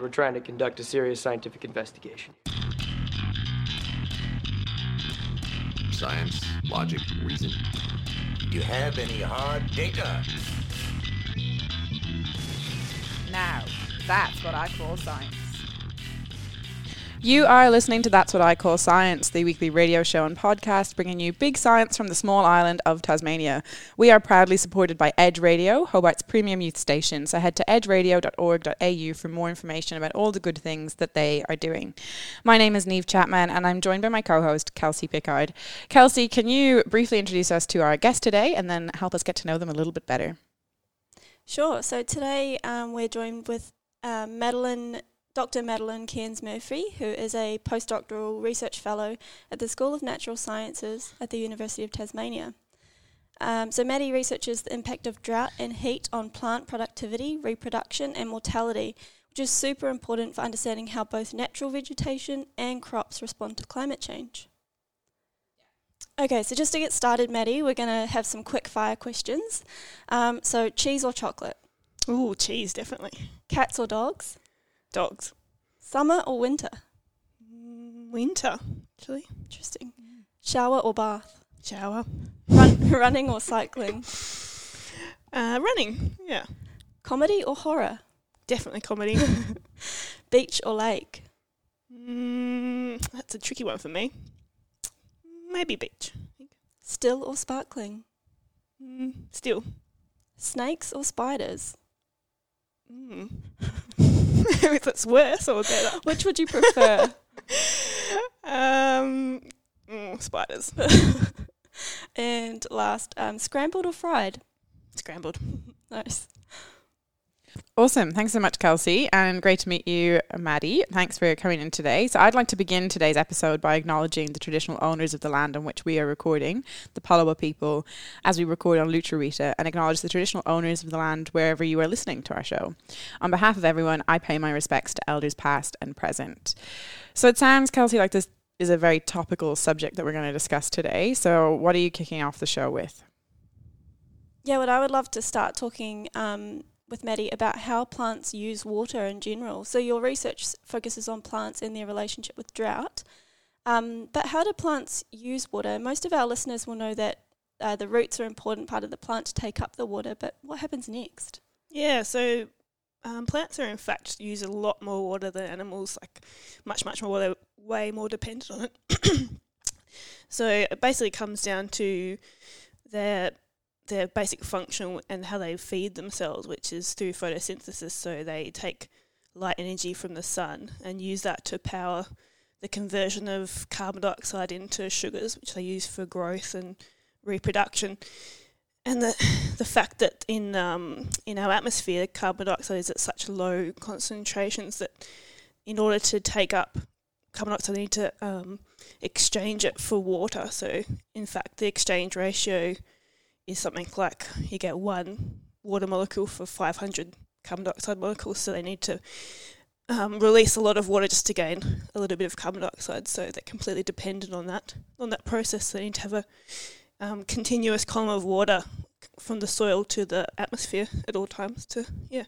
We're trying to conduct a serious scientific investigation. Science, logic, reason. Do you have any hard data? Now, that's what I call science. You are listening to That's What I Call Science, the weekly radio show and podcast bringing you big science from the small island of Tasmania. We are proudly supported by Edge Radio, Hobart's premium youth station. So head to edgeradio.org.au for more information about all the good things that they are doing. My name is Neve Chapman and I'm joined by my co host, Kelsey Pickard. Kelsey, can you briefly introduce us to our guest today and then help us get to know them a little bit better? Sure. So today um, we're joined with uh, Madeline Dr. Madeline Carins Murphy, who is a postdoctoral research fellow at the School of Natural Sciences at the University of Tasmania. Um, so, Maddie researches the impact of drought and heat on plant productivity, reproduction, and mortality, which is super important for understanding how both natural vegetation and crops respond to climate change. Okay, so just to get started, Maddie, we're going to have some quick fire questions. Um, so, cheese or chocolate? Ooh, cheese, definitely. Cats or dogs? Dogs. Summer or winter? Mm, Winter, actually. Interesting. Shower or bath? Shower. Run, running or cycling? Uh, running, yeah. Comedy or horror? Definitely comedy. Beach or lake? mm, that's a tricky one for me. Maybe beach. Still or sparkling? Mm, still. Snakes or spiders? Mm. if that's worse or better. Which would you prefer? um, mm, spiders. and last, um, scrambled or fried? Scrambled. Nice. Awesome. Thanks so much, Kelsey. And great to meet you, Maddie. Thanks for coming in today. So, I'd like to begin today's episode by acknowledging the traditional owners of the land on which we are recording, the Palawa people, as we record on lutruwita, and acknowledge the traditional owners of the land wherever you are listening to our show. On behalf of everyone, I pay my respects to elders past and present. So, it sounds, Kelsey, like this is a very topical subject that we're going to discuss today. So, what are you kicking off the show with? Yeah, well, I would love to start talking um, with Maddie about how plants use water in general. So, your research focuses on plants and their relationship with drought. Um, but how do plants use water? Most of our listeners will know that uh, the roots are an important part of the plant to take up the water, but what happens next? Yeah, so um, plants are in fact use a lot more water than animals, like much, much more water, way more dependent on it. so it basically comes down to their their basic function and how they feed themselves, which is through photosynthesis. So they take light energy from the sun and use that to power the conversion of carbon dioxide into sugars, which they use for growth and reproduction. And the the fact that in um, in our atmosphere, carbon dioxide is at such low concentrations that in order to take up carbon dioxide, they need to um, exchange it for water. So in fact, the exchange ratio is something like you get one water molecule for 500 carbon dioxide molecules. So they need to um, release a lot of water just to gain a little bit of carbon dioxide. So they're completely dependent on that on that process. They need to have a um, continuous column of water from the soil to the atmosphere at all times to yeah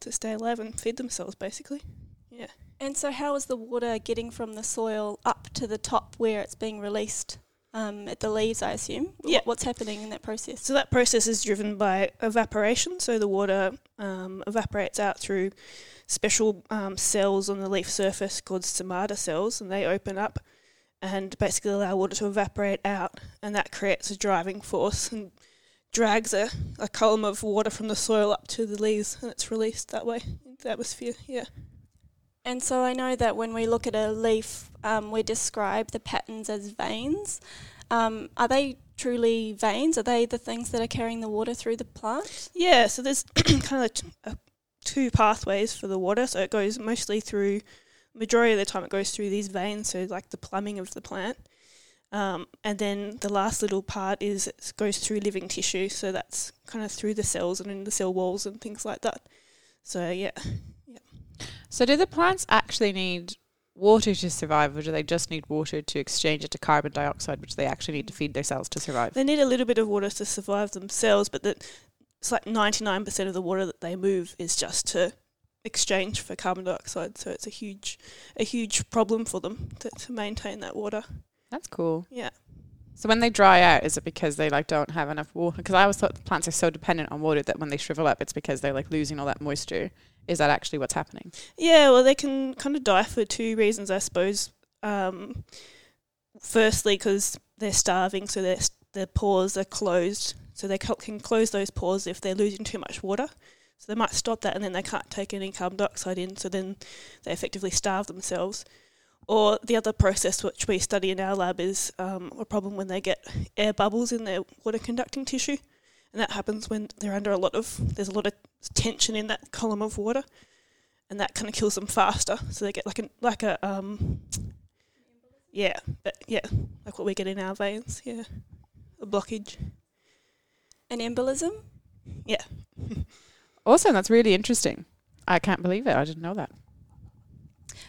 to stay alive and feed themselves basically. Yeah. And so, how is the water getting from the soil up to the top where it's being released um, at the leaves, I assume? Yeah. What's happening in that process? So that process is driven by evaporation. So the water um, evaporates out through special um, cells on the leaf surface called stomata cells, and they open up and basically allow water to evaporate out, and that creates a driving force and drags a, a column of water from the soil up to the leaves, and it's released that way into the atmosphere. Yeah. And so I know that when we look at a leaf, um, we describe the patterns as veins. Um, are they truly veins? Are they the things that are carrying the water through the plant? Yeah, so there's kind of t- uh, two pathways for the water. So it goes mostly through, majority of the time, it goes through these veins, so like the plumbing of the plant. Um, and then the last little part is it goes through living tissue, so that's kind of through the cells and in the cell walls and things like that. So yeah, So, do the plants actually need water to survive, or do they just need water to exchange it to carbon dioxide, which they actually need to feed their cells to survive? they need a little bit of water to survive themselves, but that it's like 99% of the water that they move is just to exchange for carbon dioxide. So it's a huge, a huge problem for them to, to maintain that water. That's cool. Yeah. So when they dry out, is it because they like don't have enough water? Because I always thought plants are so dependent on water that when they shrivel up, it's because they're like losing all that moisture. Is that actually what's happening? Yeah, well, they can kind of die for two reasons, I suppose. Um, firstly, because they're starving, so their their pores are closed, so they can close those pores if they're losing too much water. So they might stop that, and then they can't take any carbon dioxide in. So then they effectively starve themselves. Or the other process which we study in our lab is um, a problem when they get air bubbles in their water conducting tissue, and that happens when they're under a lot of there's a lot of tension in that column of water, and that kind of kills them faster. So they get like a like a um, yeah, but yeah, like what we get in our veins, yeah, a blockage. An embolism? Yeah. awesome. That's really interesting. I can't believe it. I didn't know that.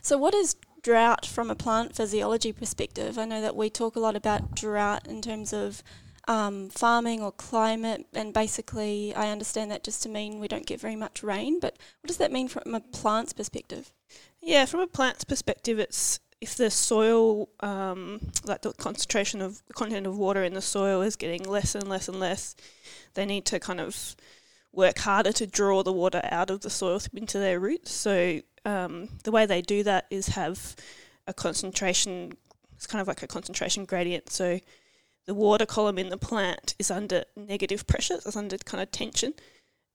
So, what is drought from a plant physiology perspective? I know that we talk a lot about drought in terms of um, farming or climate, and basically, I understand that just to mean we don't get very much rain. But what does that mean from a plant's perspective? Yeah, from a plant's perspective, it's if the soil, um, like the concentration of the content of water in the soil is getting less and less and less, they need to kind of work harder to draw the water out of the soil into their roots. So um, the way they do that is have a concentration. It's kind of like a concentration gradient. So the water column in the plant is under negative pressure. It's under kind of tension,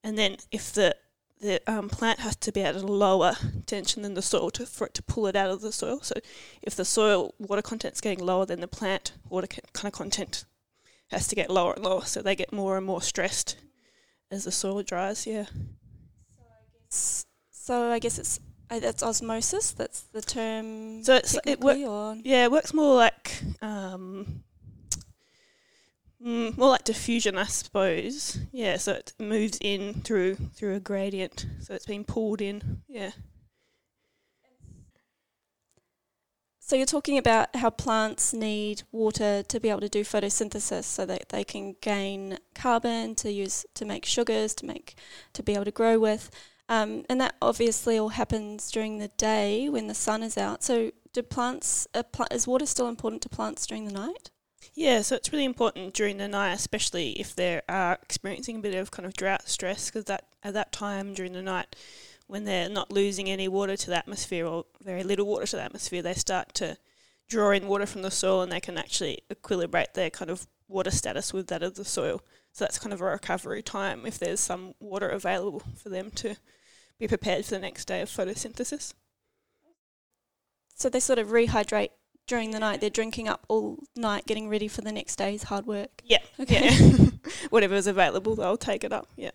and then if the the um, plant has to be at a lower tension than the soil to, for it to pull it out of the soil. So if the soil water content is getting lower, then the plant water kind of content has to get lower and lower. So they get more and more stressed as the soil dries. Yeah. S- So, I guess it's uh, that's osmosis. That's the term. So it's- it wo- technically, or Yeah, it works more like um, mm, more like diffusion, I suppose. Yeah, so it moves in through through a gradient. So it's being pulled in. Yeah. So you're talking about how plants need water to be able to do photosynthesis, so that they can gain carbon to use to make sugars, to make to be able to grow with, um, and that obviously all happens during the day when the sun is out. So do plants? Pl- is water still important to plants during the night? Yeah, so it's really important during the night, especially if they are experiencing a bit of kind of drought stress, because that at that time during the night, when they're not losing any water to the atmosphere or very little water to the atmosphere, they start to draw in water from the soil, and they can actually equilibrate their kind of water status with that of the soil. So that's kind of a recovery time if there's some water available for them to be prepared for the next day of photosynthesis. So they sort of rehydrate during the night. They're drinking up all night, getting ready for the next day's hard work. Yeah, Okay. yeah. Whatever is available, they'll take it up. Yeah.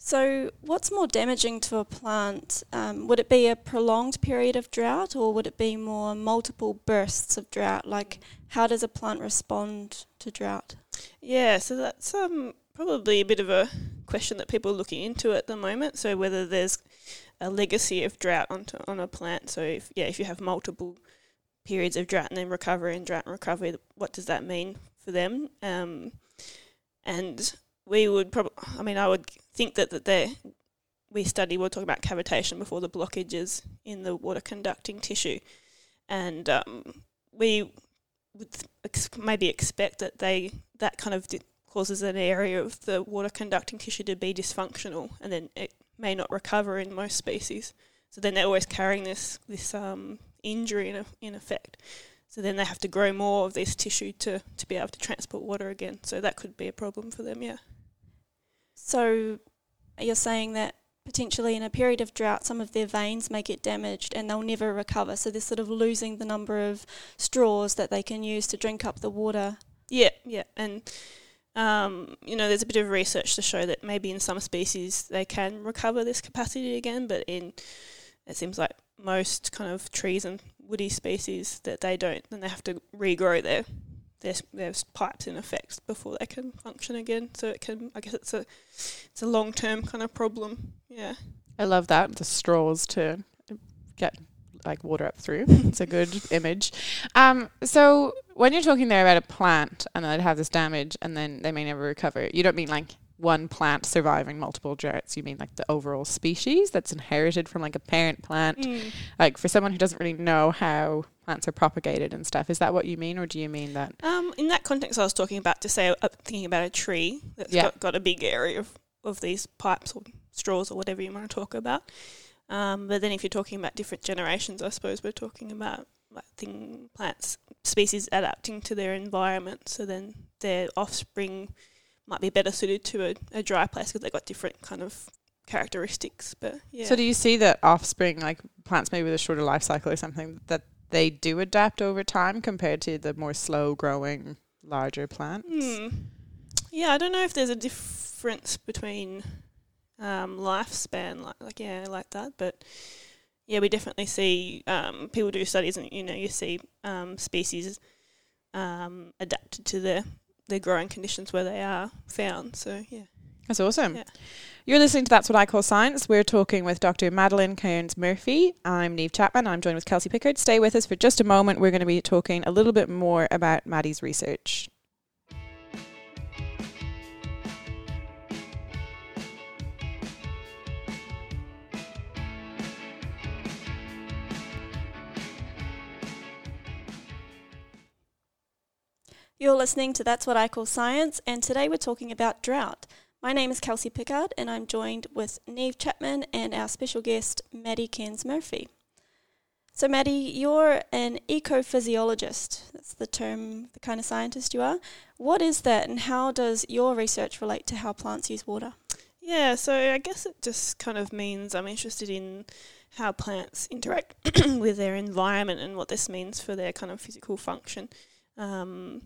So, what's more damaging to a plant? Um, would it be a prolonged period of drought, or would it be more multiple bursts of drought? Like, how does a plant respond to drought? Yeah, so that's um probably a bit of a question that people are looking into at the moment. So whether there's a legacy of drought onto on a plant. So if yeah, if you have multiple periods of drought and then recovery and drought and recovery, what does that mean for them? Um, and we would probably, I mean, I would think that that they we study. We are talking about cavitation before the blockages in the water conducting tissue, and um, we would ex- maybe expect that they that kind of di- causes an area of the water conducting tissue to be dysfunctional, and then it may not recover in most species. So then they're always carrying this this um, injury in a, in effect. So then they have to grow more of this tissue to, to be able to transport water again. So that could be a problem for them, yeah. So, you're saying that potentially in a period of drought, some of their veins may get damaged and they'll never recover. So, they're sort of losing the number of straws that they can use to drink up the water. Yeah, yeah, and um, you know, there's a bit of research to show that maybe in some species they can recover this capacity again, but in it seems like most kind of trees and woody species that they don't, then they have to regrow their their, their pipes in effect before they can function again. So it can, I guess, it's a it's a long term kind of problem. Yeah. I love that the straws to get like water up through. it's a good image. Um, so when you're talking there about a plant and they'd have this damage and then they may never recover, you don't mean like one plant surviving multiple droughts. You mean like the overall species that's inherited from like a parent plant? Mm. Like for someone who doesn't really know how plants are propagated and stuff, is that what you mean, or do you mean that? Um, in that context, I was talking about to say, uh, thinking about a tree that's Yeah. got, got a big area of, of these pipes or straws or whatever you want to talk about. Um, but then if you're talking about different generations, I suppose we're talking about like thing plants species adapting to their environment. So then their offspring might be better suited to a, a dry place because they've got different kind of characteristics. But yeah. So do you see that offspring, like plants maybe with a shorter life cycle or something, that they do adapt over time compared to the more slow growing larger plants? Hmm. Yeah, I don't know if there's a difference between um, lifespan, like like yeah, like that. But yeah, we definitely see um, people do studies, and you know, you see um, species um, adapted to their their growing conditions where they are found. So yeah, That's awesome. Yeah. You're listening to That's What I Call Science. We're talking with Dr. Madeline Carins Murphy. I'm Neve Chapman. I'm joined with Kelsey Pickard. Stay with us for just a moment. We're going to be talking a little bit more about Maddie's research. You're listening to That's What I Call Science, and today we're talking about drought. My name is Kelsey Pickard, and I'm joined with Neve Chapman and our special guest, Maddie Carins Murphy. So, Maddie, you're an ecophysiologist. That's the term, the kind of scientist you are. What is that, and how does your research relate to how plants use water? yeah. So I guess it just kind of means I'm interested in how plants interact with their environment and what this means for their kind of physical function. Um,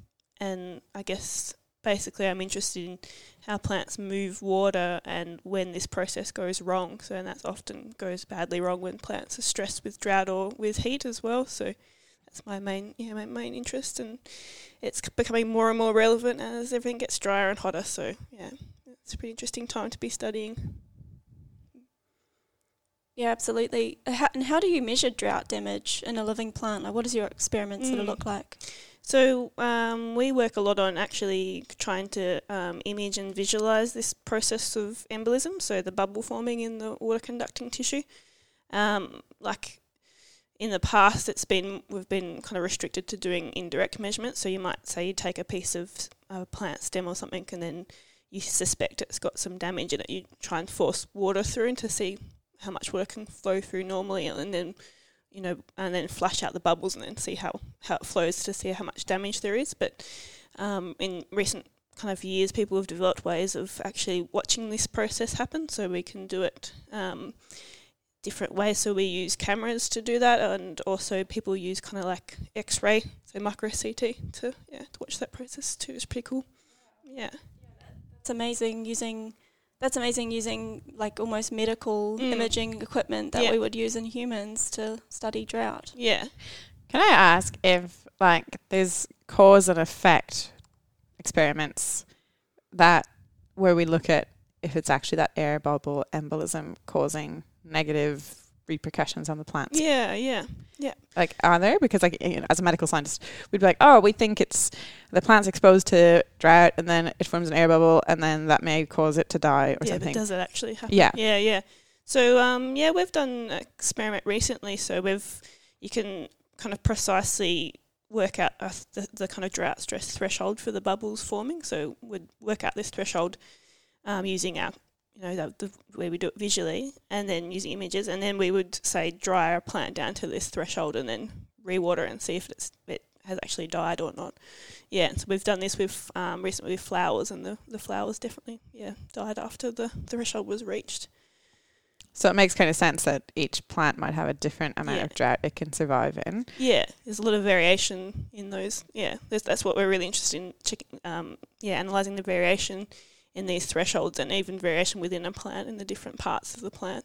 and I guess basically I'm interested in how plants move water and when this process goes wrong. So and that often goes badly wrong when plants are stressed with drought or with heat as well. So that's my main yeah my main interest, and it's becoming more and more relevant as everything gets drier and hotter. So yeah, it's a pretty interesting time to be studying. Yeah, absolutely. Uh, How, and how do you measure drought damage in a living plant? Like, what does your experiments sort of Mm. look like? So um, we work a lot on actually trying to um, image and visualize this process of embolism, so the bubble forming in the water conducting tissue. Um, like in the past, it's been we've been kind of restricted to doing indirect measurements. So you might say you take a piece of a plant stem or something, and then you suspect it's got some damage in it. You try and force water through to see how much water can flow through normally, and then you know, and then flash out the bubbles and then see how, how it flows to see how much damage there is. But um, in recent kind of years, people have developed ways of actually watching this process happen, so we can do it um, different ways. So we use cameras to do that, and also people use kind of like X-ray, so micro CT to yeah to watch that process too. It's pretty cool. Yeah. It's amazing using. That's amazing using like almost medical Mm. imaging equipment that Yeah. we would use in humans to study drought. Yeah. Can I ask if, like, there's cause and effect experiments that where we look at if it's actually that air bubble embolism causing negative repercussions on the plants? Yeah. Yeah. Yeah. Like, are there? Because, like, you know, as a medical scientist, we'd be like, oh, we think it's the plant's exposed to drought, and then it forms an air bubble, and then that may cause it to die or yeah, something. does it actually happen? Yeah. Yeah, yeah. So um, yeah, we've done an experiment recently. So we've you can kind of precisely work out uh, the, the kind of drought stress threshold for the bubbles forming. So we'd work out this threshold um, using our you know the, the way we do it visually, and then using images, and then we would say dry our plant down to this threshold, and then rewater and see if it's it has actually died or not. Yeah, so we've done this with um, recently with flowers, and the, the flowers definitely yeah died after the threshold was reached. So it makes kind of sense that each plant might have a different amount Yeah. of drought it can survive in. Yeah, there's a lot of variation in those. Yeah, that's what we're really interested in. Checking, um, yeah, analyzing the variation in these thresholds and even variation within a plant in the different parts of the plant.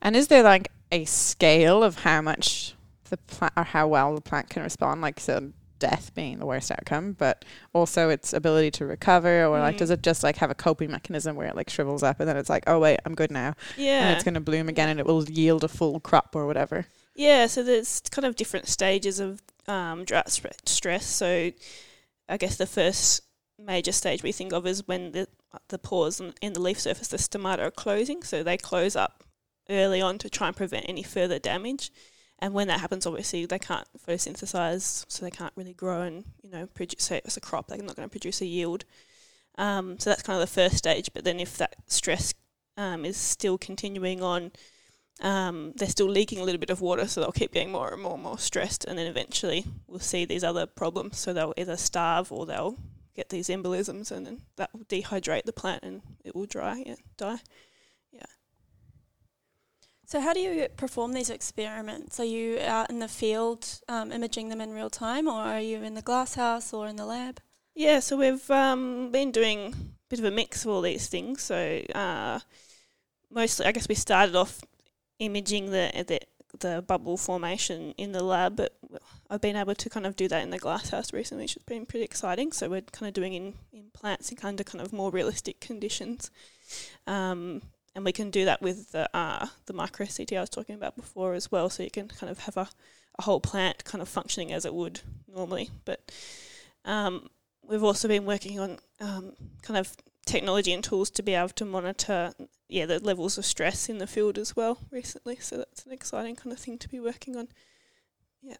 And is there like a scale of how much the plant or how well the plant can respond? Like, so death being the worst outcome, but also its ability to recover, or like, Mm. does it just like have a coping mechanism where it like shrivels up and then it's like, oh wait, I'm good now, Yeah. and it's going to bloom again and it will yield a full crop or whatever? yeah. So there's kind of different stages of um, drought stress. So I guess the first major stage we think of is when the the pores in, the leaf surface, the stomata are closing, so they close up early on to try and prevent any further damage. And when that happens, obviously they can't photosynthesize, so they can't really grow and you know produce. Say it's a crop, they're not going to produce a yield. Um, so that's kind of the first stage. But then if that stress um, is still continuing on, um, they're still leaking a little bit of water, so they'll keep getting more and more and more stressed, and then eventually we'll see these other problems. So they'll either starve or they'll get these embolisms, and then that will dehydrate the plant and it will dry, yeah, die. Yeah. So, how do you perform these experiments? Are you out in the field um, imaging them in real time, or are you in the glasshouse or in the lab? Yeah, so we've um, been doing a bit of a mix of all these things. So, uh, mostly, I guess we started off imaging the, the the bubble formation in the lab, but I've been able to kind of do that in the glasshouse recently, which has been pretty exciting. So we're kind of doing in, in plants of kind of more realistic conditions. Um, and we can do that with the uh, the micro CT I was talking about before as well. So you can kind of have a, a whole plant kind of functioning as it would normally. But um, we've also been working on um, kind of technology and tools to be able to monitor yeah the levels of stress in the field as well recently. So that's an exciting kind of thing to be working on. Yeah.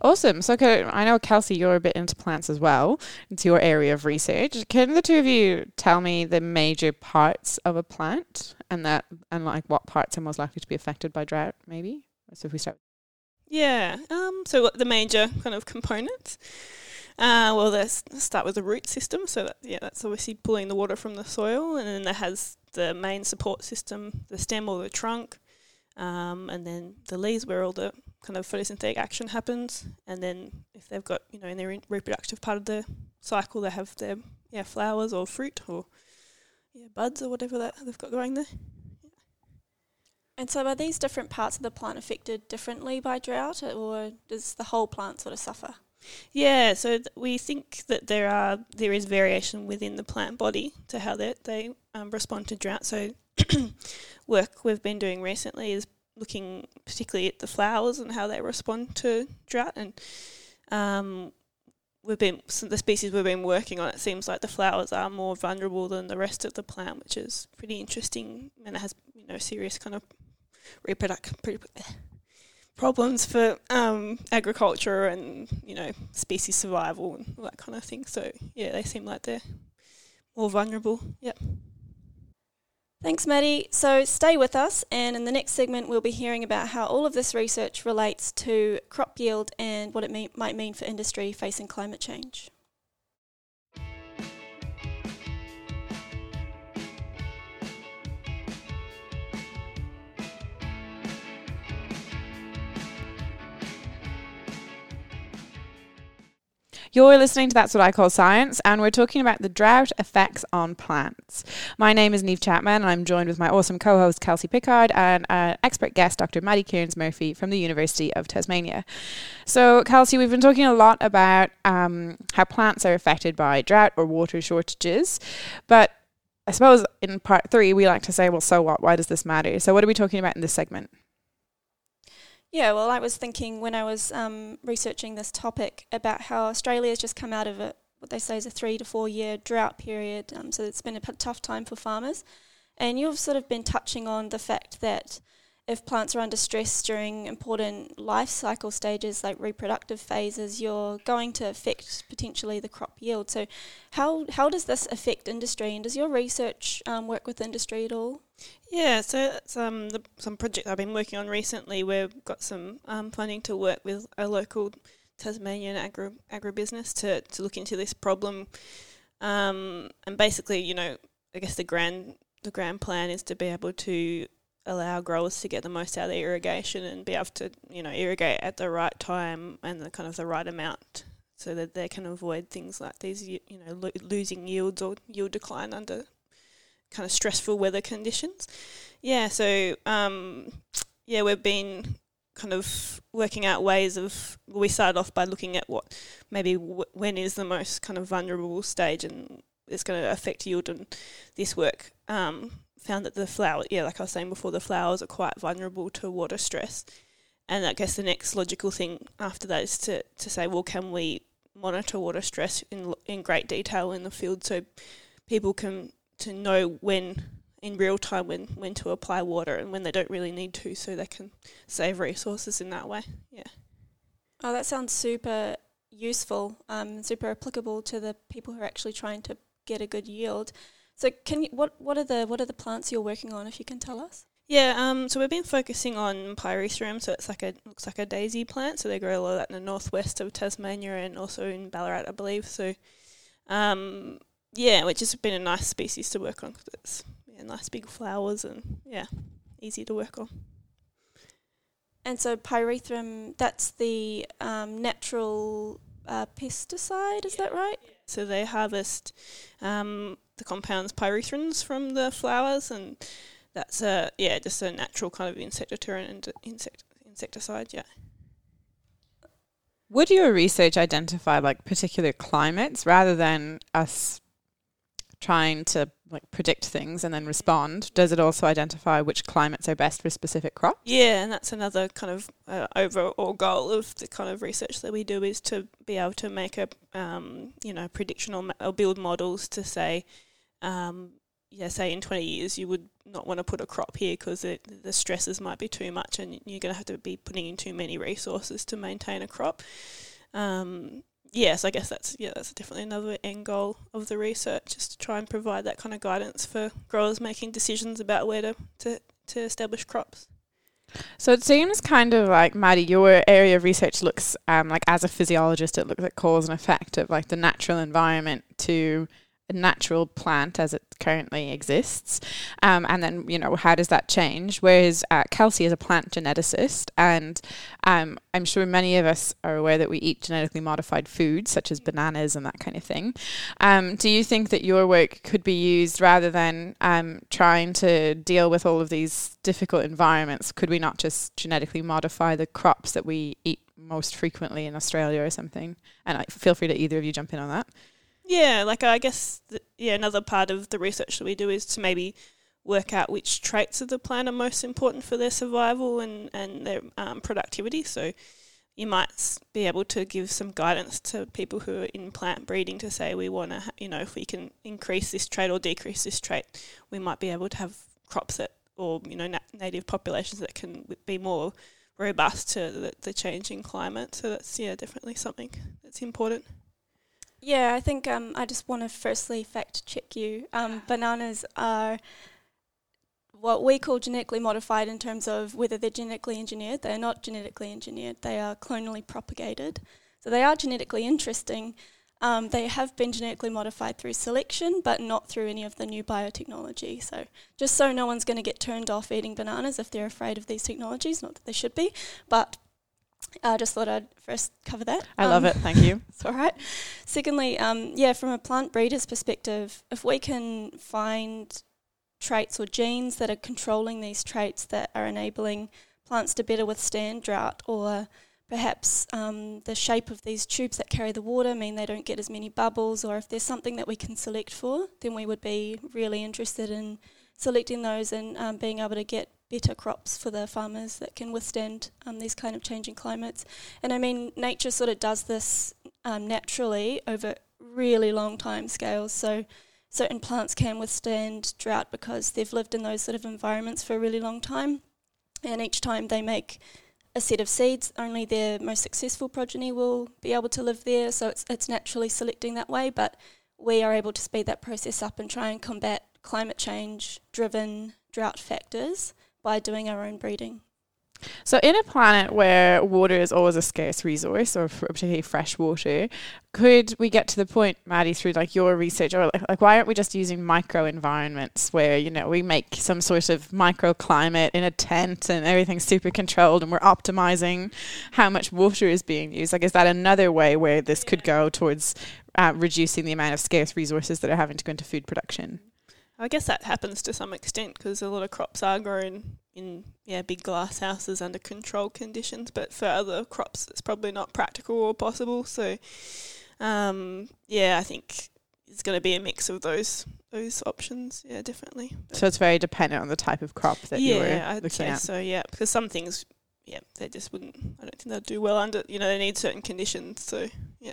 Awesome. So, I know, Kelsey, you're a bit into plants as well. It's your area of research. Can the two of you tell me the major parts of a plant and that, and like what parts are most likely to be affected by drought, maybe? So, if we start. Yeah. Um. So, the major kind of components. Uh, well, let's start with the root system. So, that, yeah, that's obviously pulling the water from the soil, and then that has the main support system, the stem or the trunk, um, and then the leaves where all the kind of photosynthetic action happens, and then if they've got you know in their reproductive part of the cycle, they have their yeah flowers or fruit or yeah buds or whatever that they've got going there. And so, are these different parts of the plant affected differently by drought, or does the whole plant sort of suffer? Yeah, so th- we think that there are there is variation within the plant body to how they they um, respond to drought. So, work we've been doing recently is looking particularly at the flowers and how they respond to drought. And um, we've been the species we've been working on. It seems like the flowers are more vulnerable than the rest of the plant, which is pretty interesting, and it has you know serious kind of reproductive problems for um, agriculture and you know species survival and all that kind of thing. So yeah, they seem like they're more vulnerable. Yep. Thanks, Maddie. So stay with us, and in the next segment, we'll be hearing about how all of this research relates to crop yield and what it might mean for industry facing climate change. You're listening to That's What I Call Science, and we're talking about the drought effects on plants. My name is Neve Chapman, and I'm joined with my awesome co host, Kelsey Pickard, and an expert guest, Dr. Maddie Carins Murphy from the University of Tasmania. So, Kelsey, we've been talking a lot about um, how plants are affected by drought or water shortages, but I suppose in part three, we like to say, well, so what? Why does this matter? So, what are we talking about in this segment? Yeah, well, I was thinking when I was um, researching this topic about how Australia has just come out of a, what they say is a three to four year drought period. Um, so it's been a tough time for farmers. And you've sort of been touching on the fact that if plants are under stress during important life cycle stages like reproductive phases, you're going to affect potentially the crop yield. So, how how does this affect industry, and does your research um, work with industry at all? Yeah, so it's um, the, some project I've been working on recently. We've got some um, funding to work with a local Tasmanian agro agribusiness to to look into this problem, um, and basically, you know, I guess the grand the grand plan is to be able to allow growers to get the most out of the irrigation and be able to you know irrigate at the right time and the kind of the right amount so that they can avoid things like these you know lo- losing yields or yield decline under kind of stressful weather conditions. Yeah, so um, yeah, we've been kind of working out ways of. We started off by looking at what maybe w- when is the most kind of vulnerable stage and it's going to affect yield, and this work um, found that the flower, yeah, like I was saying before, the flowers are quite vulnerable to water stress. And I guess the next logical thing after that is to, to say, well, can we monitor water stress in in great detail in the field? So people can to know when in real time when when to apply water and when they don't really need to, so they can save resources in that way. Yeah. Oh, that sounds super useful, um, super applicable to the people who are actually trying to get a good yield. So, can you what what are the what are the plants you're working on? If you can tell us. Yeah, um, so we've been focusing on pyrethrum, so it's like a looks like a daisy plant. So they grow a lot of that in the northwest of Tasmania and also in Ballarat, I believe. So, um, yeah, which has been a nice species to work on because it's yeah, nice big flowers and yeah, easy to work on. And so pyrethrum, that's the um, natural uh, pesticide, is that right? So they harvest um, the compounds pyrethrins from the flowers, and that's a yeah, just a natural kind of insect deterrent and insect insecticide. Yeah. Would your research identify like particular climates rather than us trying to like predict things and then respond? Does it also identify which climates are best for specific crops? Yeah, and that's another kind of uh, overall goal of the kind of research that we do is to be able to make a um, you know prediction or, or build models to say. Um, yeah, say in 20 years you would not want to put a crop here because the stresses might be too much and you're going to have to be putting in too many resources to maintain a crop. Um, yes, I guess that's yeah, that's definitely another end goal of the research, is to try and provide that kind of guidance for growers making decisions about where to, to, to establish crops. So it seems kind of like Maddie, your area of research looks um, like as a physiologist, it looks at cause and effect of like the natural environment to natural plant as it currently exists, um, and then you know how does that change? Whereas uh, Kelsey is a plant geneticist, and um, I'm sure many of us are aware that we eat genetically modified foods such as bananas and that kind of thing. Um, do you think that your work could be used rather than um, trying to deal with all of these difficult environments? Could we not just genetically modify the crops that we eat most frequently in Australia or something? And I, feel free to either of you jump in on that. Yeah, like I guess th- yeah, another part of the research that we do is to maybe work out which traits of the plant are most important for their survival and and their um, productivity. So you might be able to give some guidance to people who are in plant breeding to say we want to, you know, if we can increase this trait or decrease this trait, we might be able to have crops that or you know nat- native populations that can be more robust to the, the changing climate. So that's yeah, definitely something that's important. Yeah, I think um, I just want to firstly fact check you. Um, bananas are what we call genetically modified in terms of whether they're genetically engineered. They're not genetically engineered, they are clonally propagated. So they are genetically interesting. Um, they have been genetically modified through selection, but not through any of the new biotechnology. So, just so no one's going to get turned off eating bananas if they're afraid of these technologies, not that they should be, but I just thought I'd first cover that. I um, love it. Thank you. it's all right. Secondly, um, yeah, from a plant breeder's perspective, if we can find traits or genes that are controlling these traits that are enabling plants to better withstand drought or perhaps um, the shape of these tubes that carry the water mean they don't get as many bubbles or if there's something that we can select for then we would be really interested in selecting those and um, being able to get better crops for the farmers that can withstand um, these kind of changing climates and I mean nature sort of does this um, naturally over really long time scales so certain plants can withstand drought because they've lived in those sort of environments for a really long time. And each time they make a set of seeds, only their most successful progeny will be able to live there. So it's, it's naturally selecting that way. But we are able to speed that process up and try and combat climate change driven drought factors by doing our own breeding. So, in a planet where water is always a scarce resource, or particularly fresh water, could we get to the point, Maddie, through like your research, or like, like why aren't we just using micro environments where you know we make some sort of microclimate in a tent and everything's super controlled, and we're optimizing how much water is being used? Like, is that another way where this could go towards uh, reducing the amount of scarce resources that are having to go into food production? I guess that happens to some extent because a lot of crops are grown in yeah big glass houses under controlled conditions, but for other crops it's probably not practical or possible. So um, yeah, I think it's going to be a mix of those those options. Yeah, definitely. So it's very dependent on the type of crop that yeah, you were I'd looking say at. so. Yeah, because some things, yeah, they just wouldn't. I don't think they'd do well under. You know, they need certain conditions. So yeah.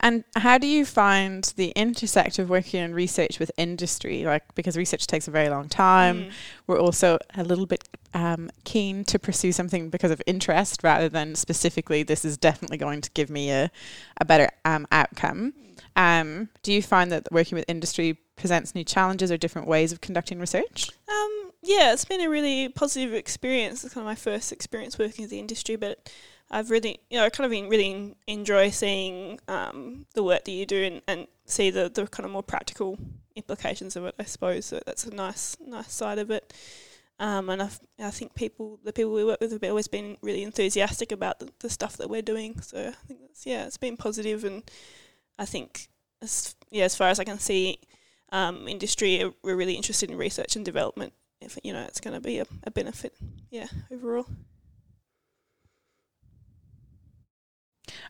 And how do you find the intersect of working in research with industry? Like, because research takes a very long time. Mm. We're also a little bit um, keen to pursue something because of interest rather than specifically, this is definitely going to give me a, a better um, outcome. Um, do you find that working with industry presents new challenges or different ways of conducting research? Um, yeah, it's been a really positive experience. It's kind of my first experience working with the industry, but I've really, you know, kind of been really enjoy seeing um, the work that you do and, and see the, the kind of more practical implications of it. I suppose so that's a nice nice side of it. Um, and I've, I think people, the people we work with, have always been really enthusiastic about the, the stuff that we're doing. So I think that's yeah, it's been positive, and I think as yeah, as far as I can see, um, industry we're really interested in research and development. If you know, it's going to be a, a benefit, yeah, overall.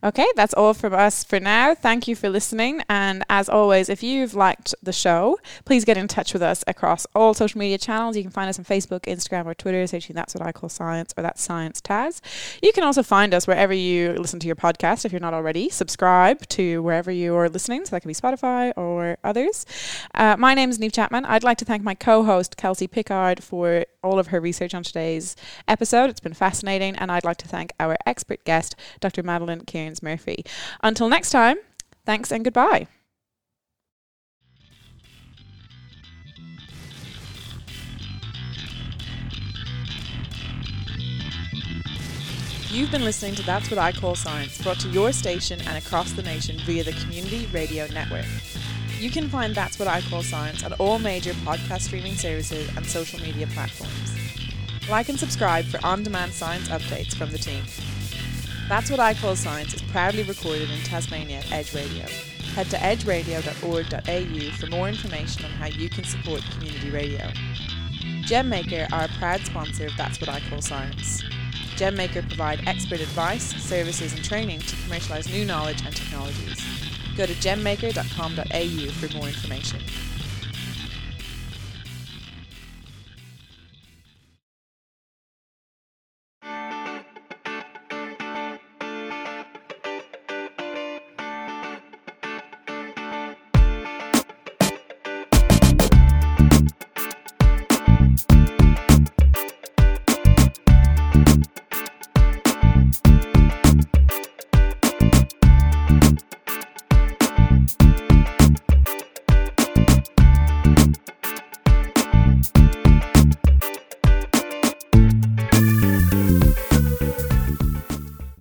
Okay, that's all from us for now. Thank you for listening. And as always, if you've liked the show, please get in touch with us across all social media channels. You can find us on Facebook, Instagram, or Twitter, searching That's What I Call Science or That's Science Taz. You can also find us wherever you listen to your podcast if you're not already. Subscribe to wherever you are listening. So that can be Spotify or others. Uh, my name is Neve Chapman. I'd like to thank my co host, Kelsey Pickard, for all of her research on today's episode. It's been fascinating. And I'd like to thank our expert guest, Dr. Madeline Murphy. Until next time, thanks and goodbye. You've been listening to That's What I Call Science, brought to your station and across the nation via the Community Radio Network. You can find That's What I Call Science on all major podcast streaming services and social media platforms. Like and subscribe for on demand science updates from the team. That's What I Call Science is proudly recorded in Tasmania at Edge Radio. Head to edgeradio.org.au for more information on how you can support community radio. GemMaker are a proud sponsor of That's What I Call Science. GemMaker provide expert advice, services, and training to commercialise new knowledge and technologies. Go to gemmaker.com.au for more information.